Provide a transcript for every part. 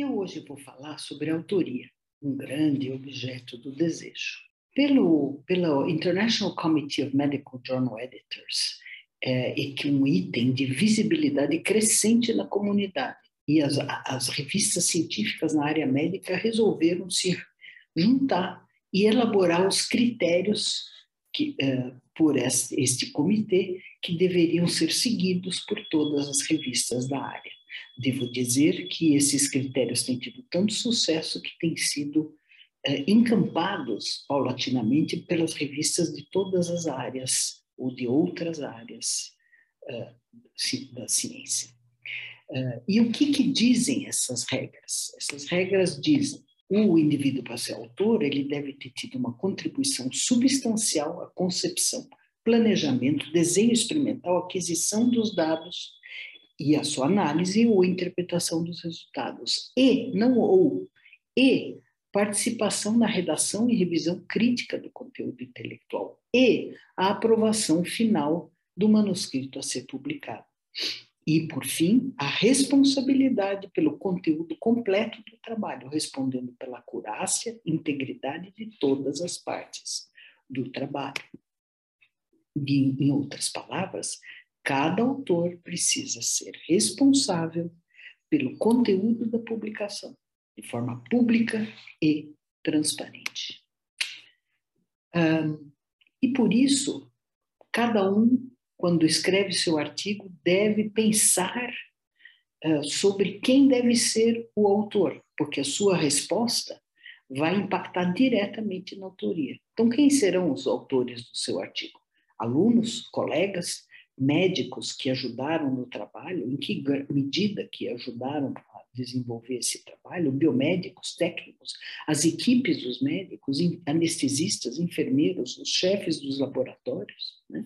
Eu hoje vou falar sobre autoria, um grande objeto do desejo. Pelo, pelo International Committee of Medical Journal Editors, é, e que um item de visibilidade crescente na comunidade. E as, as revistas científicas na área médica resolveram se juntar e elaborar os critérios que, é, por este comitê que deveriam ser seguidos por todas as revistas da área. Devo dizer que esses critérios têm tido tanto sucesso que têm sido é, encampados paulatinamente pelas revistas de todas as áreas ou de outras áreas uh, da ciência. Uh, e o que, que dizem essas regras? Essas regras dizem o indivíduo para ser autor ele deve ter tido uma contribuição substancial à concepção, planejamento, desenho experimental, aquisição dos dados e a sua análise ou interpretação dos resultados. E, não ou, e participação na redação e revisão crítica do conteúdo intelectual e a aprovação final do manuscrito a ser publicado. E, por fim, a responsabilidade pelo conteúdo completo do trabalho, respondendo pela acurácia e integridade de todas as partes do trabalho. Em outras palavras, cada autor precisa ser responsável pelo conteúdo da publicação, de forma pública e transparente. Um, e por isso, cada um, quando escreve seu artigo, deve pensar uh, sobre quem deve ser o autor, porque a sua resposta vai impactar diretamente na autoria. Então, quem serão os autores do seu artigo? Alunos, colegas, médicos que ajudaram no trabalho, em que medida que ajudaram desenvolver esse trabalho, biomédicos, técnicos, as equipes dos médicos, anestesistas, enfermeiros, os chefes dos laboratórios. Né?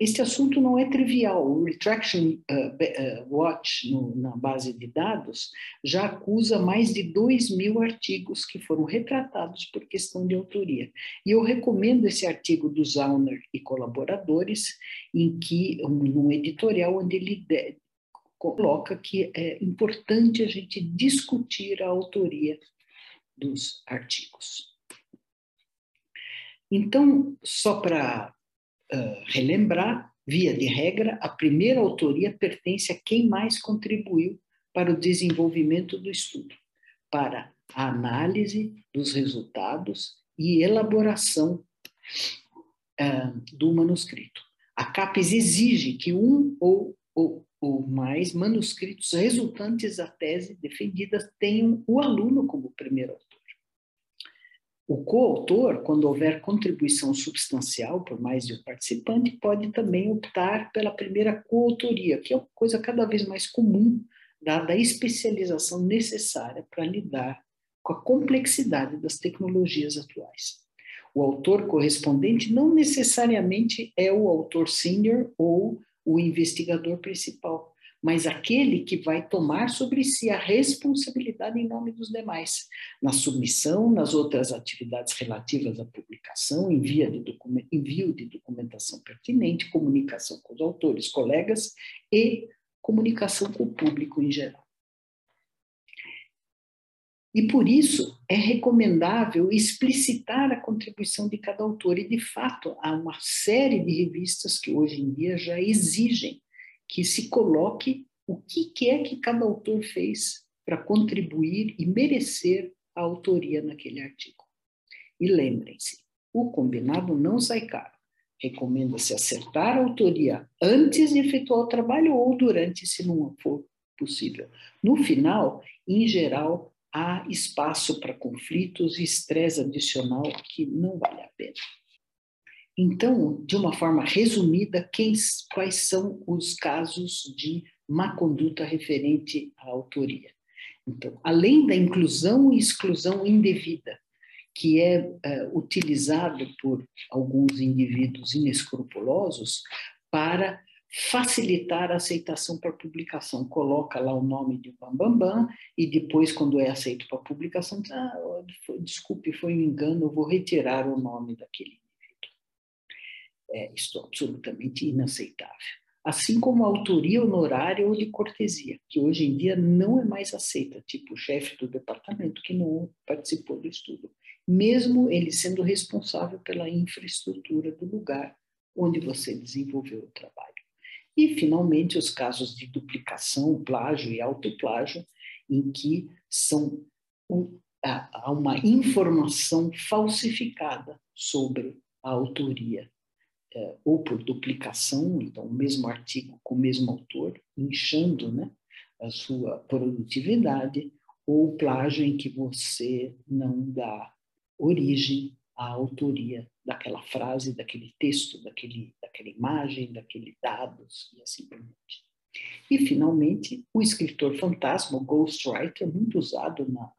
Este assunto não é trivial. O Retraction uh, uh, Watch, no, na base de dados, já acusa mais de 2 mil artigos que foram retratados por questão de autoria. E eu recomendo esse artigo do Zauner e colaboradores, em que, um, um editorial onde ele coloca que é importante a gente discutir a autoria dos artigos. Então, só para uh, relembrar, via de regra, a primeira autoria pertence a quem mais contribuiu para o desenvolvimento do estudo, para a análise dos resultados e elaboração uh, do manuscrito. A CAPES exige que um ou, ou ou mais manuscritos resultantes da tese defendida tenham o aluno como primeiro autor. O coautor, quando houver contribuição substancial por mais de um participante, pode também optar pela primeira coautoria, que é uma coisa cada vez mais comum, dada a especialização necessária para lidar com a complexidade das tecnologias atuais. O autor correspondente não necessariamente é o autor sênior ou o investigador principal, mas aquele que vai tomar sobre si a responsabilidade em nome dos demais, na submissão, nas outras atividades relativas à publicação, envio de, envio de documentação pertinente, comunicação com os autores, colegas e comunicação com o público em geral. E por isso é recomendável explicitar a contribuição de cada autor. E, de fato, há uma série de revistas que hoje em dia já exigem que se coloque o que é que cada autor fez para contribuir e merecer a autoria naquele artigo. E lembrem-se, o combinado não sai caro. Recomenda-se acertar a autoria antes de efetuar o trabalho ou durante, se não for possível. No final, em geral, há espaço para conflitos e estresse adicional que não vale a pena. Então, de uma forma resumida, quem, quais são os casos de má conduta referente à autoria? Então, além da inclusão e exclusão indevida, que é uh, utilizado por alguns indivíduos inescrupulosos para facilitar a aceitação para publicação. Coloca lá o nome de Bambambam Bam, Bam, e depois, quando é aceito para publicação, diz, ah, desculpe, foi um engano, eu vou retirar o nome daquele indivíduo. É, isto é absolutamente inaceitável. assim como a autoria honorária ou de cortesia, que hoje em dia não é mais aceita, tipo o chefe do departamento que não participou do estudo, mesmo ele sendo responsável pela infraestrutura do lugar onde você desenvolveu o trabalho. E, finalmente, os casos de duplicação, plágio e autoplágio, em que são há uma informação falsificada sobre a autoria é, ou por duplicação, então o mesmo artigo com o mesmo autor, inchando né, a sua produtividade, ou plágio em que você não dá origem à autoria daquela frase, daquele texto, daquele, daquela imagem, daquele dados e assim por diante. E, finalmente, o escritor fantasma, o ghostwriter, muito usado na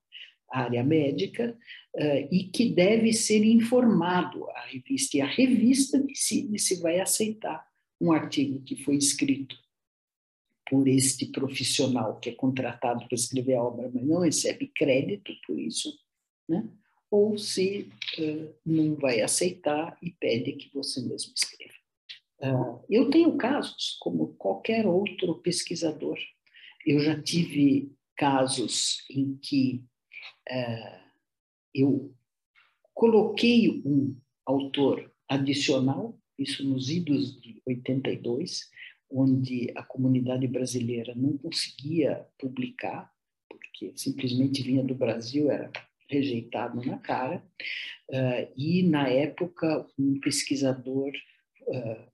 área médica, uh, e que deve ser informado a revista, e a revista decide se vai aceitar um artigo que foi escrito por este profissional que é contratado para escrever a obra, mas não recebe crédito por isso, né? Ou se uh, não vai aceitar e pede que você mesmo escreva. Uh, eu tenho casos, como qualquer outro pesquisador. Eu já tive casos em que uh, eu coloquei um autor adicional, isso nos idos de 82, onde a comunidade brasileira não conseguia publicar, porque simplesmente vinha do Brasil, era rejeitado na cara, uh, e na época um pesquisador uh,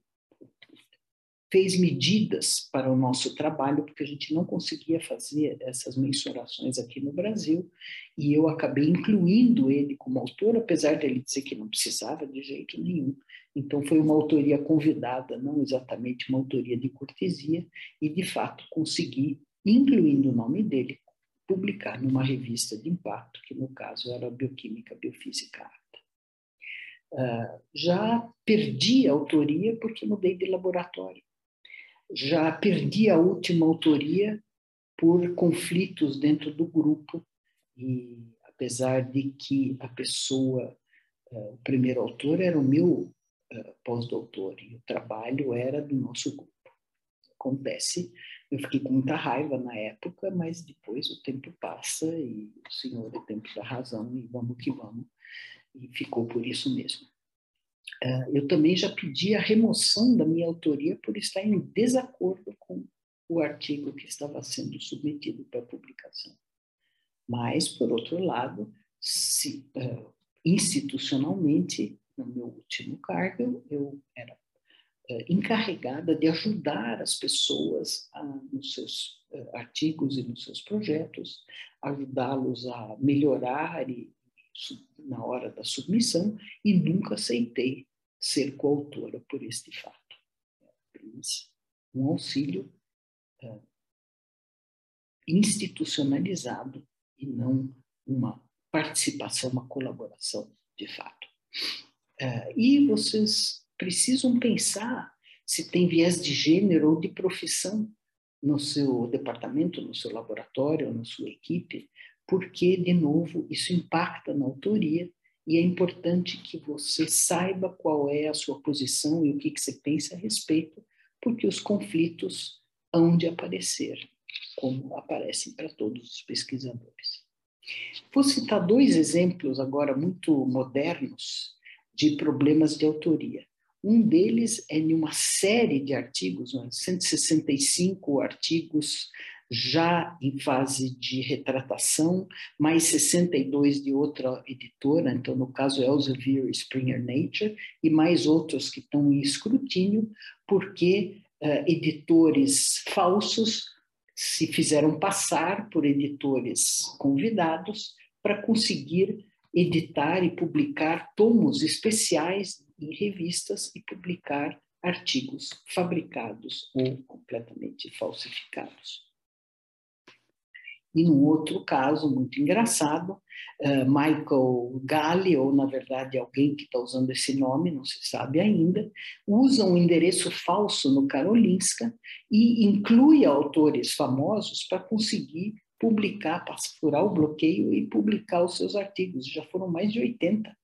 fez medidas para o nosso trabalho, porque a gente não conseguia fazer essas mensurações aqui no Brasil, e eu acabei incluindo ele como autor, apesar dele dizer que não precisava de jeito nenhum. Então, foi uma autoria convidada, não exatamente uma autoria de cortesia, e de fato consegui, incluindo o nome dele, publicar numa revista de impacto, que no caso era Bioquímica Biofísica Ata. Uh, já perdi a autoria porque mudei de laboratório já perdi a última autoria por conflitos dentro do grupo e apesar de que a pessoa, uh, o primeiro autor era o meu uh, pós-doutor e o trabalho era do nosso grupo. Acontece, eu fiquei com muita raiva na época, mas depois o tempo passa e o Senhor é tempo da razão e vamos que vamos. E ficou por isso mesmo. Ah, eu também já pedi a remoção da minha autoria por estar em desacordo com o artigo que estava sendo submetido para publicação. Mas, por outro lado, se, uh, institucionalmente, no meu último cargo, eu era encarregada de ajudar as pessoas a, nos seus uh, artigos e nos seus projetos, ajudá-los a melhorar e na hora da submissão e nunca aceitei ser coautora por este fato. Um auxílio é, institucionalizado e não uma participação, uma colaboração de fato. E vocês precisam pensar se tem viés de gênero ou de profissão no seu departamento, no seu laboratório, na sua equipe, porque, de novo, isso impacta na autoria e é importante que você saiba qual é a sua posição e o que, que você pensa a respeito, porque os conflitos hão de aparecer, como aparecem para todos os pesquisadores. Vou citar dois exemplos agora muito modernos de problemas de autoria. Um deles é de uma série de artigos, 165 artigos já em fase de retratação, mais 62 de outra editora, então no caso Elsevier Springer Nature, e mais outros que estão em escrutínio, porque uh, editores falsos se fizeram passar por editores convidados para conseguir editar e publicar tomos especiais em revistas e publicar artigos fabricados ou completamente falsificados. E num outro caso muito engraçado, uh, Michael Galli, ou na verdade alguém que está usando esse nome, não se sabe ainda, usa um endereço falso no Karolinska e inclui autores famosos para conseguir publicar, para furar o bloqueio e publicar os seus artigos. Já foram mais de 80,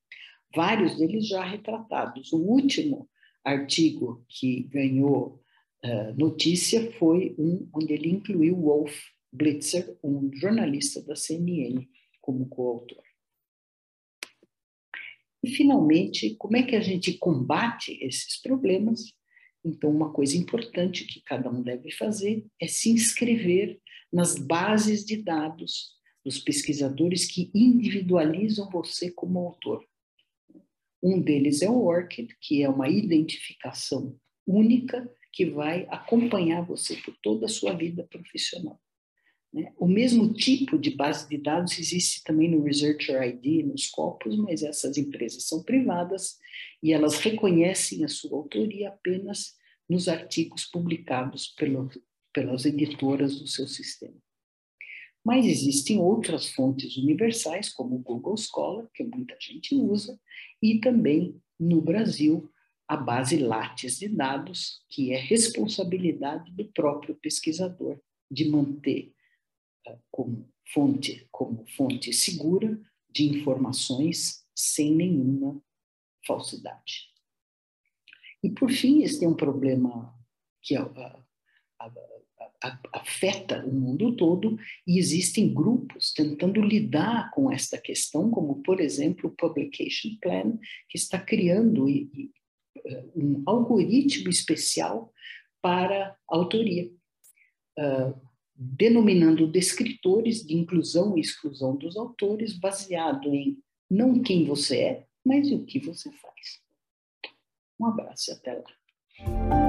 vários deles já retratados. O último artigo que ganhou uh, notícia foi um onde ele incluiu Wolf Blitzer, um jornalista da CNN, como coautor. E, finalmente, como é que a gente combate esses problemas? Então, uma coisa importante que cada um deve fazer é se inscrever nas bases de dados dos pesquisadores que individualizam você como autor. Um deles é o ORCID, que é uma identificação única que vai acompanhar você por toda a sua vida profissional. Né? O mesmo tipo de base de dados existe também no Researcher ID, nos Scopus, mas essas empresas são privadas e elas reconhecem a sua autoria apenas nos artigos publicados pelo, pelas editoras do seu sistema. Mas existem outras fontes universais, como o Google Scholar, que muita gente usa, e também no Brasil a base Lattes de dados, que é responsabilidade do próprio pesquisador de manter como fonte, como fonte segura de informações sem nenhuma falsidade. E, por fim, este é um problema que afeta o mundo todo e existem grupos tentando lidar com esta questão, como, por exemplo, o Publication Plan, que está criando um algoritmo especial para autoria. Uh, denominando descritores de inclusão e exclusão dos autores, baseado em não quem você é, mas o que você faz. Um abraço e até lá.